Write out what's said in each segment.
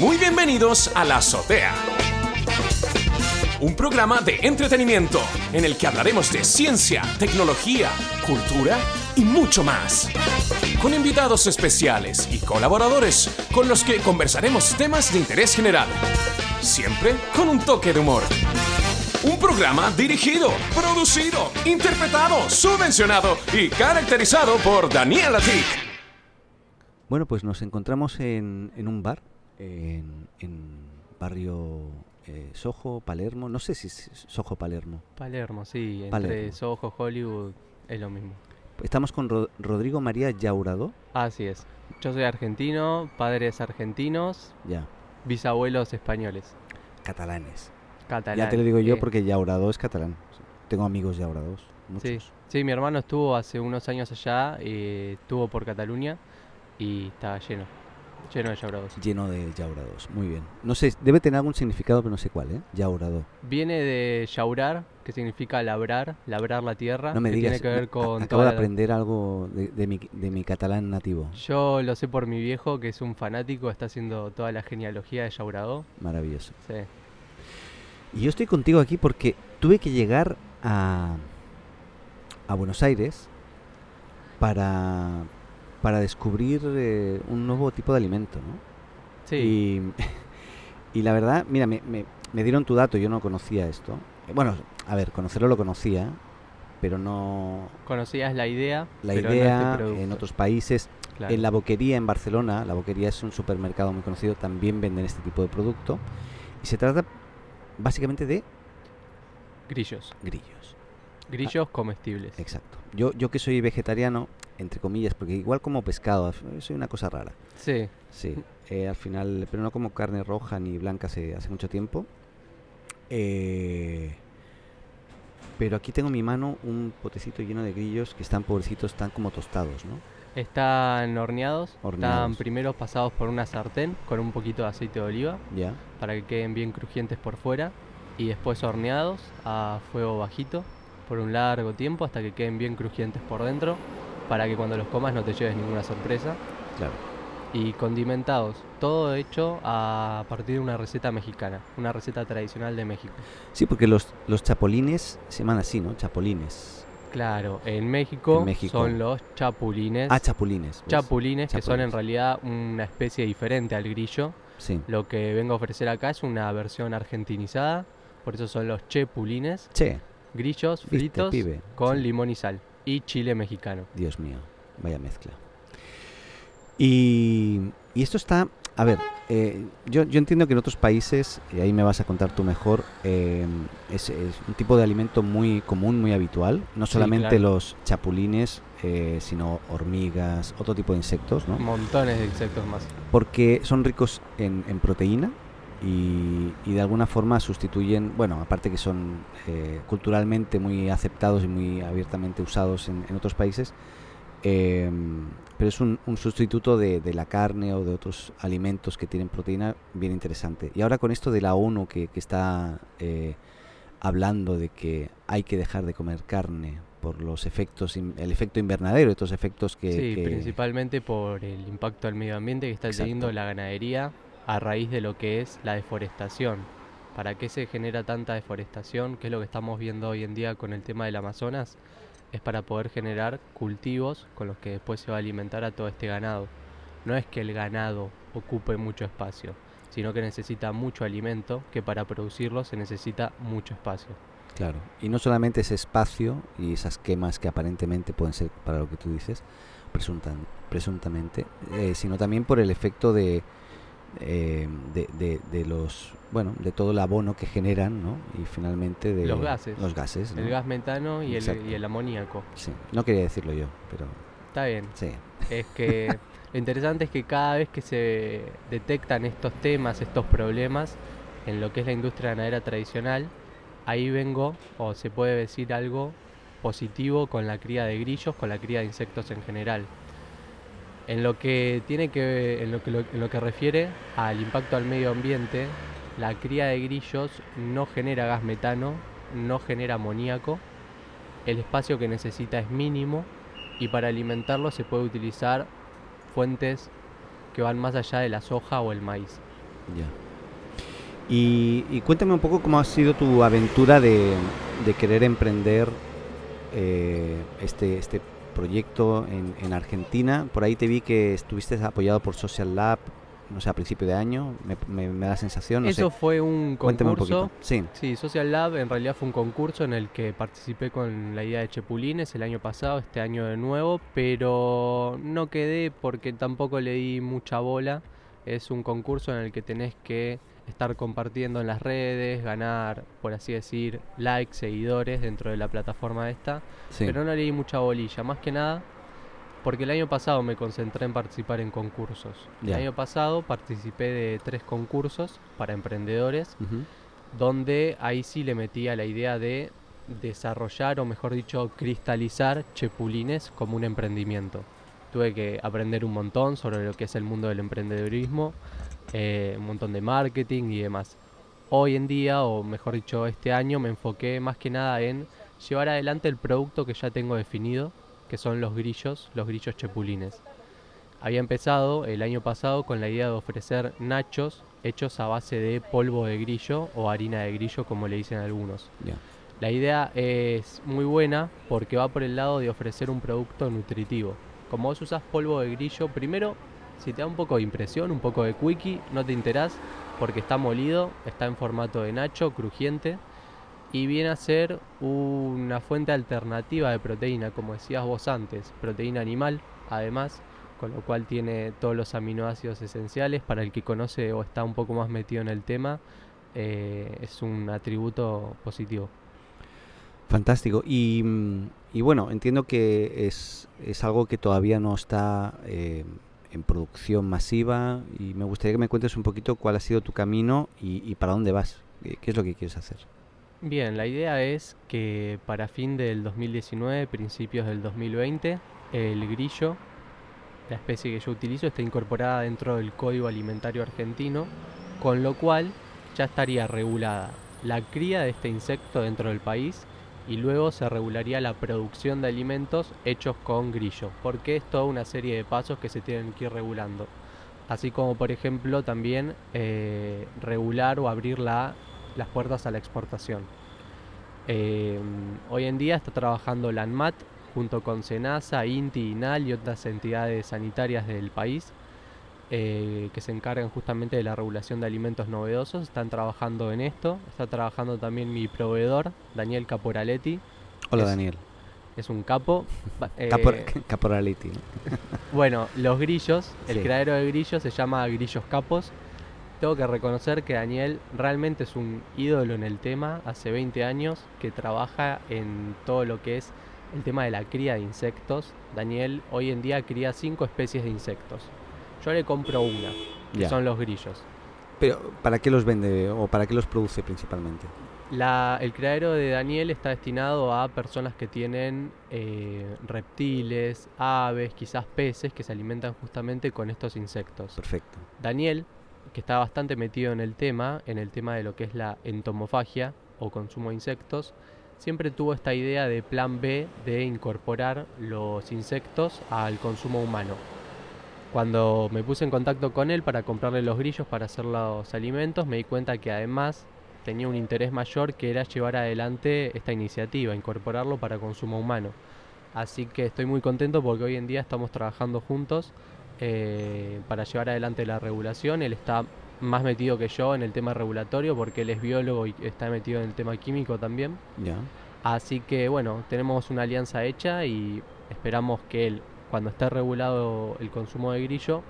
Muy bienvenidos a La Azotea. Un programa de entretenimiento en el que hablaremos de ciencia, tecnología, cultura y mucho más. Con invitados especiales y colaboradores con los que conversaremos temas de interés general. Siempre con un toque de humor. Un programa dirigido, producido, interpretado, subvencionado y caracterizado por Daniel Atik. Bueno, pues nos encontramos en, en un bar, en, en barrio eh, Soho, Palermo, no sé si es Soho, Palermo. Palermo, sí, entre Palermo. Soho, Hollywood, es lo mismo. Estamos con Ro- Rodrigo María Yaurado, Así es. Yo soy argentino, padres argentinos, ya, bisabuelos españoles, catalanes. catalanes. Ya te lo digo yo sí. porque Yaurado es catalán. Tengo amigos Yaurados, Sí, muchos. sí, mi hermano estuvo hace unos años allá, eh, estuvo por Cataluña y estaba lleno, lleno de llabrados. Lleno de Yaurados, muy bien. No sé, debe tener algún significado, pero no sé cuál, ¿eh? Yaurado. Viene de yaurar, que significa labrar, labrar la tierra, No me que digas, tiene que ver a- con acabo de la- aprender algo de, de mi, de mi catalán nativo. Yo lo sé por mi viejo, que es un fanático, está haciendo toda la genealogía de Yaurado. Maravilloso. Sí. Y yo estoy contigo aquí porque tuve que llegar a, a Buenos Aires para, para descubrir eh, un nuevo tipo de alimento, ¿no? Sí, Y, y la verdad, mira, me, me- me dieron tu dato, yo no conocía esto. Eh, Bueno, a ver, conocerlo lo conocía, pero no conocías la idea, la pero no idea este en otros países. Claro. En la Boquería en Barcelona, la Boquería es un supermercado muy conocido, también venden este tipo de producto. Y se trata básicamente de Grillos. grillos. Grillos comestibles. Exacto. Yo, yo que soy vegetariano, entre comillas, porque igual como pescado, soy una cosa rara. Sí, Sí, eh, al final, pero no como carne roja ni blanca hace, hace mucho tiempo. Eh, pero aquí tengo en mi mano un potecito lleno de grillos que están pobrecitos, están como tostados, ¿no? están horneados, están Horneados. primero pasados por una sartén con un poquito de aceite de oliva Ya. para que queden bien crujientes por fuera y después horneados a fuego bajito por un largo tiempo hasta que queden bien crujientes por dentro para que cuando los comas no te lleves ninguna sorpresa Claro. y condimentados, todo hecho a partir de una receta mexicana, una receta tradicional de México. Sí, porque los, los chapulines se llaman así, ¿no? Chapulines. Claro, en México, En México. son los chapulines. Ah, chapulines. ¿ves? chapulines, que son en Chapulines. realidad una especie diferente al grillo. Sí. Lo que vengo a ofrecer acá es una versión argentinizada, por eso son los chepulines, Che, grillos Viste, fritos pibe, con sí. limón y sal y chile mexicano. Dios mío, vaya mezcla. Y, y esto está, a ver, eh, yo, yo entiendo que en otros países, y ahí me vas a contar tú mejor, eh, es, es un tipo de alimento muy común, muy habitual. No Sí, solamente claro. los chapulines, eh, sino hormigas, otro tipo de insectos, ¿no? Montones de insectos más. Porque son ricos en, en proteína y, y de alguna forma sustituyen, bueno, aparte que son eh, culturalmente muy aceptados y muy abiertamente usados en, en otros países, eh, pero es un, un sustituto de, de la carne o de otros alimentos que tienen proteína bien interesante. Y ahora con esto de la ONU que, que está eh, hablando de que hay que dejar de comer carne por los efectos, el efecto invernadero, estos efectos que... sí, que- principalmente por el impacto al medio ambiente que está Exacto. teniendo la ganadería a raíz de lo que es la deforestación. ¿Para qué se genera tanta deforestación? ¿Qué es lo que estamos viendo hoy en día con el tema del Amazonas? Es para poder generar cultivos con los que después se va a alimentar a todo este ganado. No es que el ganado ocupe mucho espacio, sino que necesita mucho alimento, que para producirlo se necesita mucho espacio. Claro, y no solamente ese espacio y esas quemas que aparentemente pueden ser para lo que tú dices, presuntamente, eh, sino también por el efecto de, eh, de, de- de los, bueno, de todo el abono que generan, ¿no? Y finalmente de Los gases. Los gases, ¿no? El gas metano y el, y el amoníaco. Sí, no quería decirlo yo, pero Está bien. sí, Es que lo interesante es que cada vez que se detectan estos temas, estos problemas, en lo que es la industria ganadera tradicional, ahí vengo, o se puede decir algo positivo con la cría de grillos, con la cría de insectos en general. En lo que tiene que, en lo que, refiere al impacto al medio ambiente, la cría de grillos no genera gas metano, no genera amoníaco, el espacio que necesita es mínimo y para alimentarlo se puede utilizar fuentes que van más allá de la soja o el maíz. Ya. Y, cuéntame un poco cómo ha sido tu aventura de, de querer emprender eh, este, este proyecto en, en Argentina. Por ahí te vi que estuviste apoyado por Social Lab, no sé, a principio de año, me, me- me da sensación. No Eso sé. fue un Cuéntame un concurso. poquito. Sí, Sí, Social Lab en realidad fue un concurso en el que participé con la idea de Chepulines el año pasado, este año de nuevo, pero no quedé porque tampoco le di mucha bola. Es un concurso en el que tenés que estar compartiendo en las redes, ganar, por así decir, likes, seguidores dentro de la plataforma esta, sí. pero no le di mucha bolilla, más que nada porque el año pasado me concentré en participar en concursos. El año pasado participé de tres concursos para emprendedores donde ahí sí le metía la idea de desarrollar o mejor dicho cristalizar Chepulines como un emprendimiento. Tuve que aprender un montón sobre lo que es el mundo del emprendedurismo, eh, un montón de marketing y demás. Hoy en día, o mejor dicho este año, me enfoqué más que nada en llevar adelante el producto que ya tengo definido, que son los grillos, los grillos chepulines. Había empezado el año pasado con la idea de ofrecer nachos hechos a base de polvo de grillo o harina de grillo, como le dicen algunos. La idea es muy buena porque va por el lado de ofrecer un producto nutritivo. Como vos usás polvo de grillo, primero, si te da un poco de impresión, un poco de quickie, no te enterás porque está molido, está en formato de nacho, crujiente y viene a ser una fuente alternativa de proteína, como decías vos antes, proteína animal, además, con lo cual tiene todos los aminoácidos esenciales. Para el que conoce o está un poco más metido en el tema, eh, es un atributo positivo. Fantástico. Y, mm, y bueno, entiendo que es, es algo que todavía no está eh, en producción masiva y me gustaría que me cuentes un poquito cuál ha sido tu camino y, para dónde vas. ¿Qué es lo que quieres hacer? Bien, la idea es que para fin del 2019, principios del 2020, el grillo, la especie que yo utilizo, está incorporada dentro del Código Alimentario Argentino, con lo cual ya estaría regulada la cría de este insecto dentro del país y luego se regularía la producción de alimentos hechos con grillo, porque es toda una serie de pasos que se tienen que ir regulando. Así como, por ejemplo, también eh, regular o abrir la las puertas a la exportación. Eh, hoy en día está trabajando la ANMAT junto con SENASA, INTI, INAL y otras entidades sanitarias del país eh, que se encargan justamente de la regulación de alimentos novedosos. Están trabajando en esto. Está trabajando también mi proveedor, Daniel Caporaletti. Hola Es- Daniel. Es un capo. Eh, Capor- Caporality. ¿no? bueno, los grillos, el Sí. criadero de grillos se llama Grillos Capos. Tengo que reconocer que Daniel realmente es un ídolo en el tema, hace 20 años que trabaja en todo lo que es el tema de la cría de insectos. Daniel hoy en día cría cinco especies de insectos. Yo le compro una, que Ya. son los grillos. Pero ¿para qué los vende o para qué los produce principalmente? La- el criadero de Daniel está destinado a personas que tienen eh, reptiles, aves, quizás peces que se alimentan justamente con estos insectos. Perfecto. Daniel, que está bastante metido en el tema, en el tema de lo que es la entomofagia o consumo de insectos, siempre tuvo esta idea de plan B de incorporar los insectos al consumo humano. Cuando me puse en contacto con él para comprarle los grillos para hacer los alimentos, me di cuenta que además tenía un interés mayor que era llevar adelante esta iniciativa, incorporarlo para consumo humano. Así que estoy muy contento porque hoy en día estamos trabajando juntos eh, para llevar adelante la regulación. Él está más metido que yo en el tema regulatorio porque él es biólogo y está metido en el tema químico también. Ya. Así que bueno, tenemos una alianza hecha y esperamos que él, cuando esté regulado el consumo de grillo,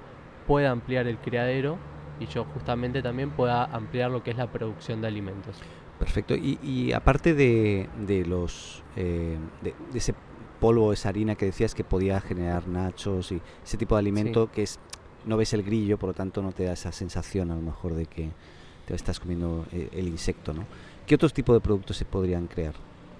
pueda ampliar el criadero y yo justamente también pueda ampliar lo que es la producción de alimentos. Perfecto. Y, y aparte de, de los eh, de, de ese polvo, esa harina que decías que podía generar nachos y ese tipo de alimento que es no ves el grillo, por lo tanto no te da esa sensación a lo mejor de que te estás comiendo eh, el insecto, ¿no? ¿Qué otros tipos de productos se podrían crear?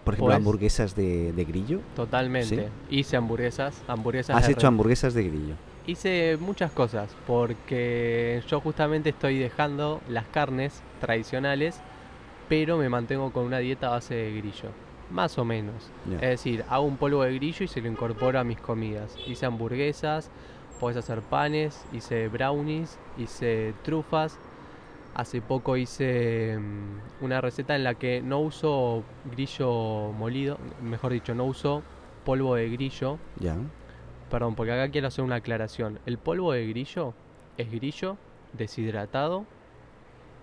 Por ejemplo, Pues- hamburguesas de, de grillo. Totalmente. Hice hamburguesas, hamburguesas Has de hecho hamburguesas de grillo. Hice muchas cosas porque yo justamente estoy dejando las carnes tradicionales, pero me mantengo con una dieta a base de grillo. Más o menos. Es decir, hago un polvo de grillo y se lo incorporo a mis comidas. Hice hamburguesas, puedes hacer panes, hice brownies, hice trufas. Hace poco hice mm, una receta en la que no uso grillo molido, mejor dicho, no uso polvo de grillo. Ya. Perdón, porque acá quiero hacer una aclaración. El polvo de grillo es grillo deshidratado,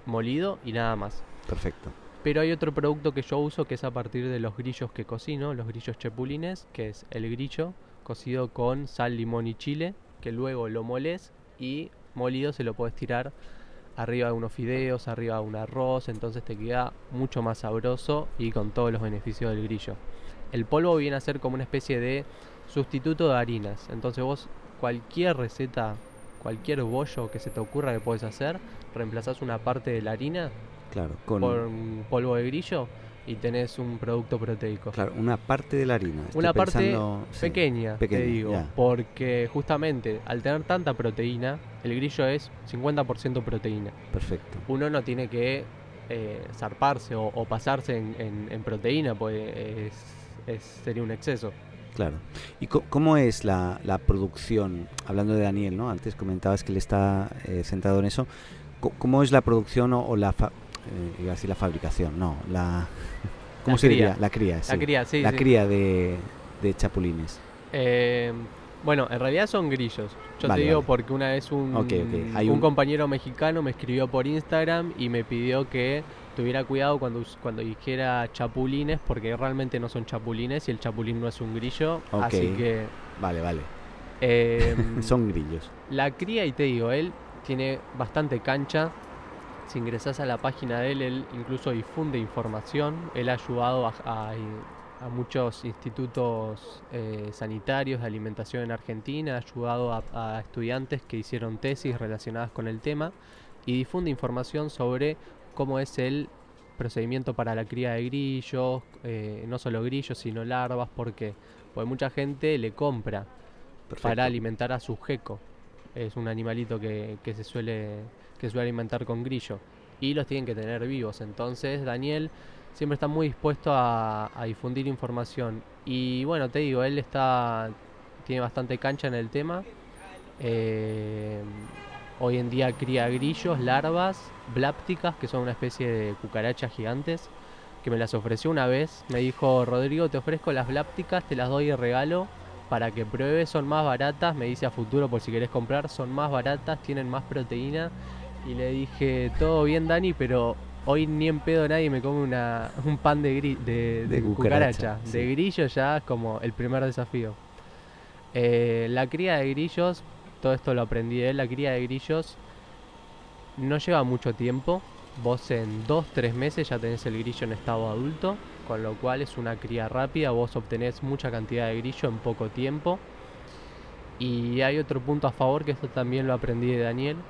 molido y nada más. Perfecto. Pero hay otro producto que yo uso que es a partir de los grillos que cocino, los grillos chapulines, que es el grillo cocido con sal, limón y chile, que luego lo moles y molido se lo puedes tirar arriba de unos fideos, arriba de un arroz, entonces te queda mucho más sabroso y con todos los beneficios del grillo. El polvo viene a ser como una especie de sustituto de harinas, entonces vos cualquier receta, cualquier bollo que se te ocurra que puedes hacer, reemplazás una parte de la harina Claro, con con polvo de grillo y tenés un producto proteico. claro, una parte de la harina. Estoy Una parte sí, pequeña, te digo, porque justamente al tener tanta proteína, el grillo es 50% proteína. Perfecto. Uno no tiene que eh, zarparse o, o pasarse en, en- en proteína, pues es, es- sería un exceso. Claro. ¿Y cómo es la, la producción? Hablando de Daniel, ¿no? Antes comentabas que él está eh, centrado en eso. ¿Cómo es la producción o, o la fa- eh, iba a decir la fabricación? No, la ¿Cómo La se cría. diría? La cría, sí. La cría, sí. La sí. cría de, de chapulines. Eh, bueno, en realidad son grillos. Yo Vale, te digo vale. porque una vez un. Hay un un- compañero mexicano me escribió por Instagram y me pidió que tuviera cuidado cuando, cuando dijera chapulines porque realmente no son chapulines y el chapulín no es un grillo. Ok. Así que... Vale, vale. eh, Son grillos. La cría, y te digo, él tiene bastante cancha. Si ingresas a la página de él, él incluso difunde información. Él ha ayudado a, a- a muchos institutos eh, sanitarios de alimentación en Argentina, ha ayudado a, a estudiantes que hicieron tesis relacionadas con el tema y difunde información sobre cómo es el procedimiento para la cría de grillos, eh, no solo grillos, sino larvas, porque Porque mucha gente le compra Perfecto. para alimentar a su geco. Es un animalito que, que se suele que suele alimentar con grillo y los tienen que tener vivos. Entonces Daniel siempre está muy dispuesto a, difundir información y bueno te digo él está tiene bastante cancha en el tema. Eh, hoy en día cría grillos, larvas, blápticas que son una especie de cucarachas gigantes que me las ofreció una vez. Me dijo Rodrigo te ofrezco las blápticas, te las doy de regalo para que pruebes, son más baratas, me dice a futuro por si querés comprar, son más baratas, tienen más proteína. Y le dije, todo bien Dani, pero hoy ni en pedo nadie me come una, un pan de, gri- de, De de cucaracha, cucaracha. sí. De grillo ya es como el primer desafío. Eh, la cría de grillos, todo esto lo aprendí de él, la cría de grillos no lleva mucho tiempo. Vos en 2-3 meses ya tenés el grillo en estado adulto, con lo cual es una cría rápida, vos obtenés mucha cantidad de grillo en poco tiempo. Y hay otro punto a favor, que esto también lo aprendí de Daniel,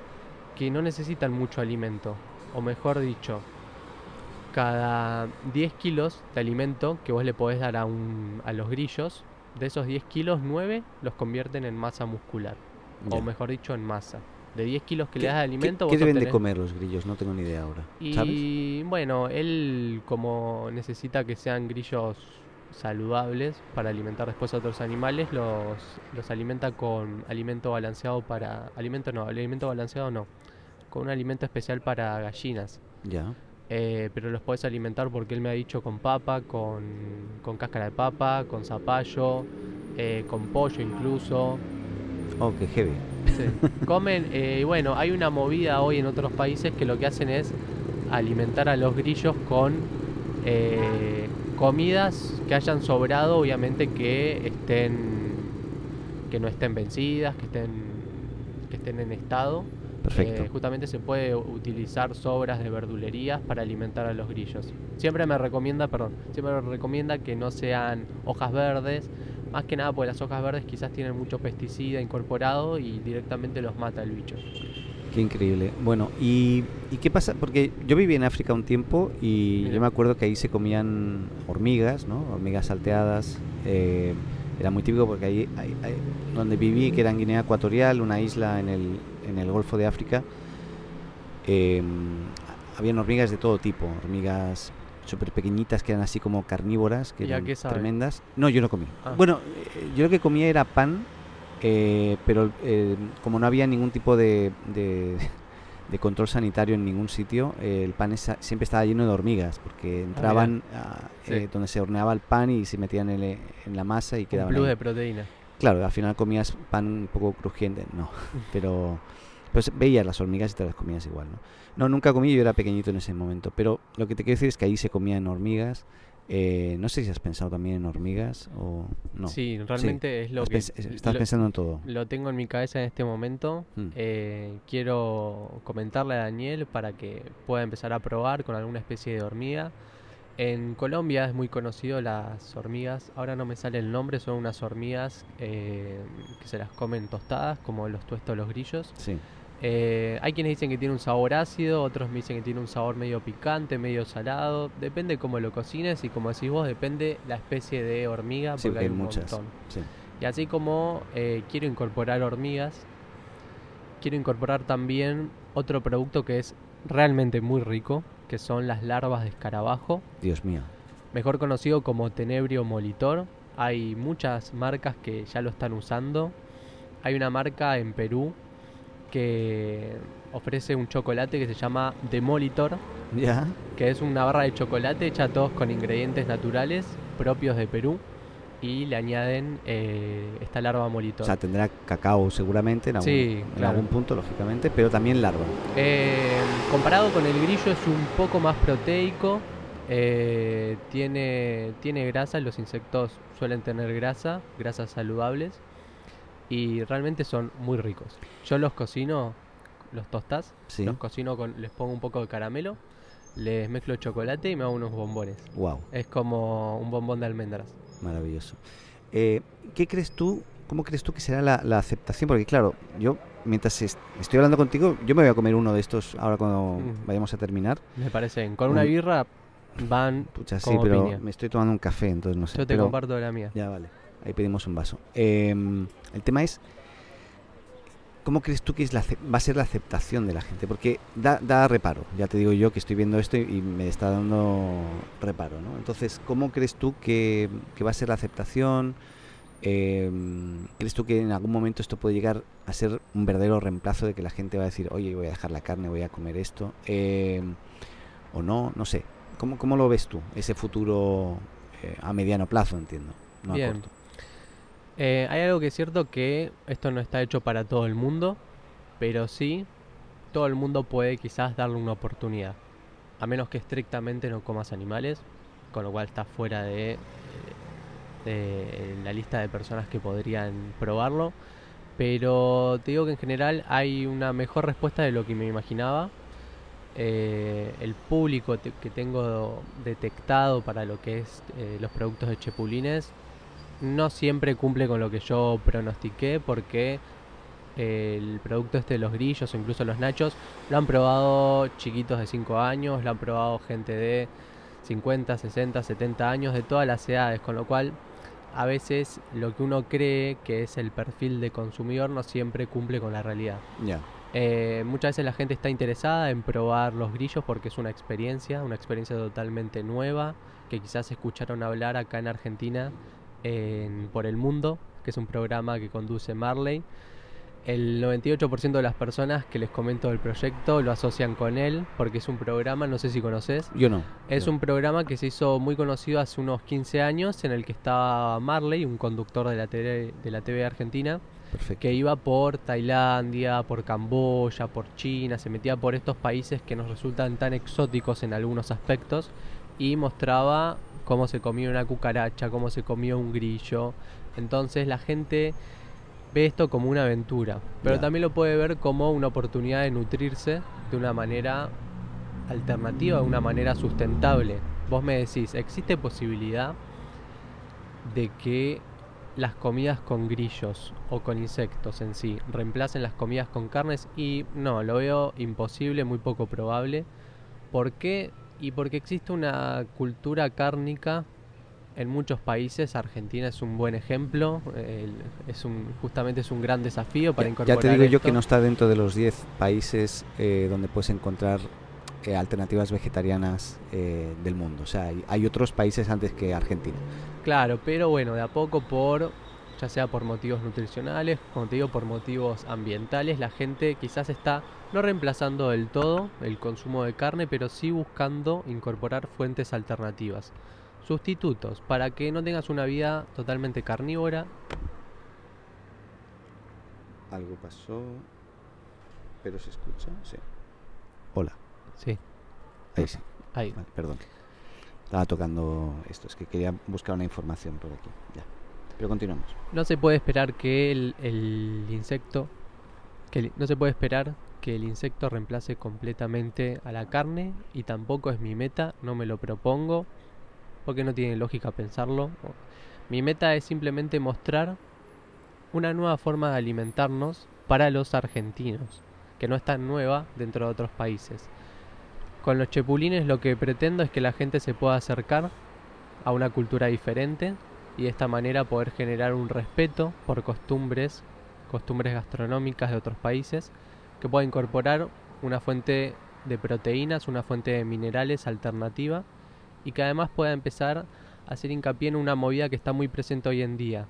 que no necesitan mucho alimento, o mejor dicho, cada 10 kilos de alimento que vos le podés dar a, un, a los grillos, de esos 10 kilos, 9 los convierten en masa muscular, o mejor dicho, en masa. De 10 kilos que ¿Qué- le das de qué- alimento, ¿Qué, vos deben de comer los grillos? No tengo ni idea ahora. ¿Sabes? y bueno, él como necesita que sean grillos saludables para alimentar después a otros animales, los, los alimenta con alimento balanceado para... Alimento no, alimento balanceado no. Con un alimento especial para gallinas. Ya. Eh, pero los puedes alimentar porque él me ha dicho con papa, con, con cáscara de papa, con zapallo, eh, con pollo incluso. Oh, qué heavy. Sí. Comen, eh, y bueno, hay una movida hoy en otros países que lo que hacen es alimentar a los grillos con eh, comidas que hayan sobrado, obviamente que estén que no estén vencidas, que estén que estén en estado. Perfecto. Eh, justamente se puede utilizar sobras de verdulerías para alimentar a los grillos. Siempre me recomienda, perdón, siempre me recomienda que no sean hojas verdes, más que nada porque las hojas verdes quizás tienen mucho pesticida incorporado y directamente los mata el bicho. Qué increíble. Bueno, ¿y, y qué pasa? Porque yo viví en África un tiempo y Mira. yo me acuerdo que ahí se comían hormigas, ¿no? Hormigas salteadas. eh, era muy típico porque ahí, ahí- ahí- donde viví, que era en Guinea Ecuatorial, una isla en el, en el Golfo de África, eh, habían hormigas de todo tipo. Hormigas súper pequeñitas que eran así como carnívoras, que ¿Y a eran tremendas. No, yo no comí. Ah. Bueno, eh, yo lo que comía era pan, eh, pero eh, como no había ningún tipo de, de, de control sanitario en ningún sitio, eh, el pan siempre estaba lleno de hormigas, porque entraban a- Sí. eh, donde se horneaba el pan y se metían en, la masa y Un quedaban de proteína. Claro, al final comías pan un poco crujiente, no, pero pues veías las hormigas y te las comías igual, ¿no? No, nunca comí, yo era pequeñito en ese momento, pero lo que te quiero decir es que ahí se comían hormigas. Eh, no sé si has pensado también en hormigas o no. Sí, realmente es lo que pens- estás lo, pensando en todo. lo tengo en mi cabeza en este momento. Mm. Eh, quiero comentarle a Daniel para que pueda empezar a probar con alguna especie de hormiga. En Colombia es muy conocido las hormigas, ahora no me sale el nombre, son unas hormigas eh, que se las comen tostadas, como los tuestos los grillos. Sí. Eh, hay quienes dicen que tiene un sabor ácido, otros me dicen que tiene un sabor medio picante, medio salado. Depende cómo lo cocines y como decís vos, depende la especie de hormiga, Sí, porque porque hay hay un muchas. montón. Sí. Y así como eh, quiero incorporar hormigas, quiero incorporar también otro producto que es realmente muy rico, que son las larvas de escarabajo, Dios mío. mejor conocido como tenebrio molitor. Hay muchas marcas que ya lo están usando. Hay una marca en Perú que ofrece un chocolate que se llama Demolitor, que es una barra de chocolate hecha todos con ingredientes naturales propios de Perú y le añaden eh, esta larva molitor. O sea, tendrá cacao seguramente en algún, Sí, en algún punto, lógicamente, pero también larva. Eh, comparado con el grillo es un poco más proteico, eh, tiene, tiene grasa, los insectos suelen tener grasa, grasas saludables y realmente son muy ricos. Yo los cocino, los tostas, Sí. los cocino con, les pongo un poco de caramelo, les mezclo chocolate y me hago unos bombones. Wow, Es como un bombón de almendras. maravilloso. Eh, ¿Qué crees tú? ¿Cómo crees tú que será la, la aceptación? Porque claro, yo mientras est- estoy hablando contigo, yo me voy a comer uno de estos ahora cuando Mm. vayamos a terminar. Me parece bien. Con una Un- birra van, Pucha, sí, Como pero piña. me estoy tomando un café, entonces no sé. yo te pero- comparto de la mía. Ya, vale. Ahí pedimos un vaso. Em, el tema es, ¿cómo crees tú que es la, va a ser la aceptación de la gente? Porque da, da reparo, ya te digo yo que estoy viendo esto y, y me está dando reparo, ¿no? Entonces, ¿cómo crees tú que, que va a ser la aceptación? Em, ¿Crees tú que en algún momento esto puede llegar a ser un verdadero reemplazo de que la gente va a decir, oye, voy a dejar la carne, voy a comer esto? Em, ¿O no? No sé. ¿Cómo, cómo lo ves tú, ese futuro eh, a mediano plazo, entiendo? No a Bien. corto. Eh, hay algo que es cierto que esto no está hecho para todo el mundo, pero sí todo el mundo puede quizás darle una oportunidad. A menos que estrictamente no comas animales, con lo cual está fuera de, eh, la lista de personas que podrían probarlo. Pero te digo que en general hay una mejor respuesta de lo que me imaginaba. Eh, el público que tengo detectado para lo que es los productos de Chepulines no siempre cumple con lo que yo pronostiqué porque eh, el producto este de los grillos o incluso los nachos lo han probado chiquitos de 5 años, lo han probado gente de 50, 60, 70 años, de todas las edades, con lo cual a veces lo que uno cree que es el perfil de consumidor no siempre cumple con la realidad. Eh, muchas veces la gente está interesada en probar los grillos porque es una experiencia, una experiencia totalmente nueva, que quizás escucharon hablar acá en Argentina en Por el Mundo, que es un programa que conduce Marley. El 98% de las personas que les comento del proyecto lo asocian con él porque es un programa, no sé si conoces, Yo no. es un programa que se hizo muy conocido hace unos 15 años en el que estaba Marley, un conductor de la TV, de la TV argentina, Perfecto. que iba por Tailandia, por Camboya, por China, se metía por estos países que nos resultan tan exóticos en algunos aspectos y mostraba cómo se comía una cucaracha, cómo se comía un grillo. Entonces la gente ve esto como una aventura, pero también lo puede ver como una oportunidad de nutrirse de una manera alternativa, de una manera sustentable. Vos me decís, ¿existe posibilidad de que las comidas con grillos o con insectos en sí reemplacen las comidas con carnes? Y no, lo veo imposible, muy poco probable. ¿Por qué? Y porque existe una cultura cárnica en muchos países. Argentina es un buen ejemplo. es un, justamente es un gran desafío para Ya, incorporar ya te digo yo que no está dentro de los 10 países eh, donde puedes encontrar eh, alternativas vegetarianas eh, del mundo. O sea, hay, hay otros países antes que Argentina. Claro, pero bueno, de a poco por ya sea por motivos nutricionales, como te digo, por motivos ambientales, la gente quizás está no reemplazando del todo el consumo de carne, pero sí buscando incorporar fuentes alternativas, sustitutos, para que no tengas una vida totalmente carnívora. Algo pasó, pero se escucha, sí. Hola, Sí, ahí sí. ahí. Vale, perdón. Estaba tocando esto, es que quería buscar una información por aquí. Ya. Pero continuamos. No se puede esperar que el, insecto, no se puede esperar que el insecto reemplace completamente a la carne y tampoco es mi meta, no me lo propongo porque no tiene lógica pensarlo. Mi meta es simplemente mostrar una nueva forma de alimentarnos para los argentinos, que no es tan nueva dentro de otros países. Con los chepulines lo que pretendo es que la gente se pueda acercar a una cultura diferente y de esta manera poder generar un respeto por costumbres, costumbres gastronómicas de otros países, que pueda incorporar una fuente de proteínas, una fuente de minerales alternativa y que además pueda empezar a hacer hincapié en una movida que está muy presente hoy en día,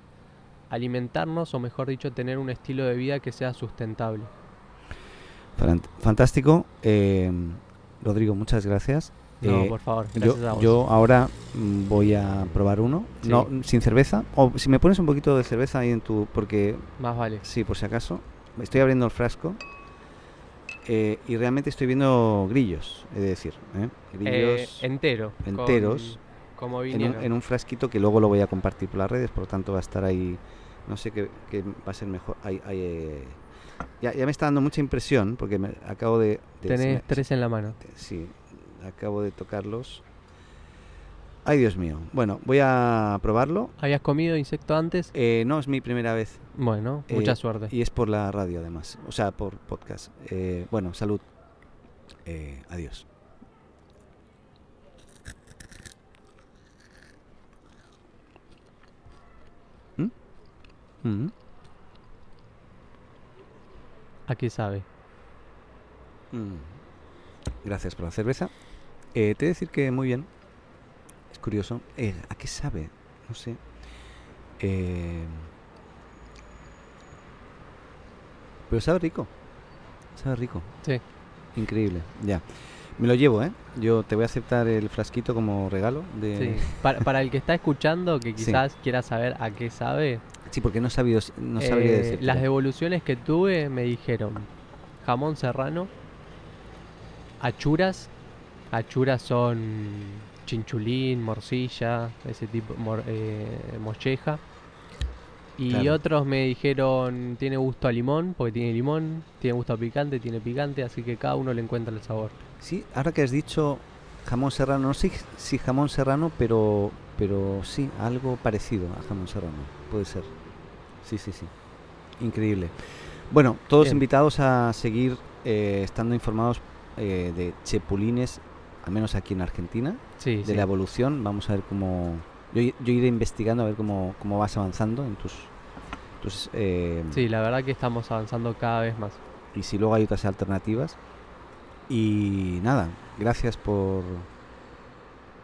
alimentarnos o mejor dicho tener un estilo de vida que sea sustentable. Fan- Fantástico. Eh, Rodrigo, muchas gracias. No, Eh, por favor, gracias a yo, vos. yo ahora mm, voy a probar uno. Sí. No, sin cerveza. O si me pones un poquito de cerveza ahí en tu. Porque, Más vale. sí, por si acaso. Estoy abriendo el frasco. eh, y realmente estoy viendo grillos, es decir, ¿eh? Eh, grillos entero. con- enteros como en, un, en un frasquito que luego lo voy a compartir por las redes, por lo tanto va a estar ahí. No sé qué, qué va a ser mejor. Ahí- ahí, eh, ya, ya me está dando mucha impresión porque me acabo de. de- Tenés me- tres en la mano. Sí, acabo de tocarlos. Ay, Dios mío. Bueno, voy a probarlo. ¿Habías comido insecto antes? Eh, no es mi primera vez Bueno, Eh, mucha suerte. y es por la radio además, o sea, por podcast. Eh, bueno, salud. Eh, adiós. ¿Mm? ¿Mm? ¿A qué sabe? Mm. Gracias por la cerveza. Eh, te he de decir que muy bien. Es curioso. Eh, ¿A qué sabe? No sé. Eh, pero sabe rico. Sabe rico. Sí. Increíble. Ya. Me lo llevo, ¿eh? Yo te voy a aceptar el frasquito como regalo. De... Sí. Para, para el que está escuchando, que Sí. quizás quiera saber a qué sabe, Sí, porque no, sabido, no sabría eh, decir. las devoluciones que tuve me dijeron jamón serrano, achuras, achuras son chinchulín, morcilla, ese tipo, mor- eh, molleja. Y Claro. otros me dijeron tiene gusto a limón, porque tiene limón, tiene gusto a picante, tiene picante, así que cada uno le encuentra el sabor. Sí, ahora que has dicho jamón serrano, no sé si jamón serrano, pero, pero sí, algo parecido a jamón serrano, puede ser. Sí, sí, sí. Increíble. Bueno, todos Bien. invitados a seguir eh, estando informados eh, de chepulines, al menos aquí en Argentina, Sí, de sí. la evolución. Vamos a ver cómo... Yo, yo iré investigando a ver cómo, cómo vas avanzando en tus... tus eh, Sí, la verdad que estamos avanzando cada vez más. y si luego hay otras alternativas. Y nada, gracias por,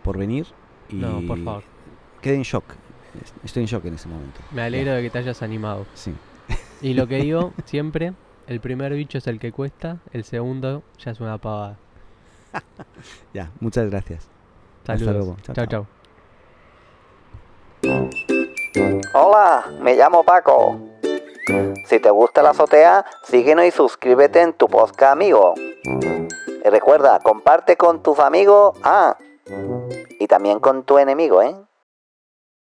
por venir. Y No, por favor. Quedé en shock. Es- Estoy en shock en ese momento. Me alegro de que te hayas animado. Sí. Y lo que digo siempre, el primer bicho es el que cuesta, el segundo ya es una pavada. Ya, muchas gracias. Hasta Saludos. luego. Chao, chao. chao. chao. Hola, me llamo Paco. Si te gusta la azotea, síguenos y suscríbete en tu podcast amigo. Y recuerda, comparte con tus amigos, ah, y también con tu enemigo, ¿eh?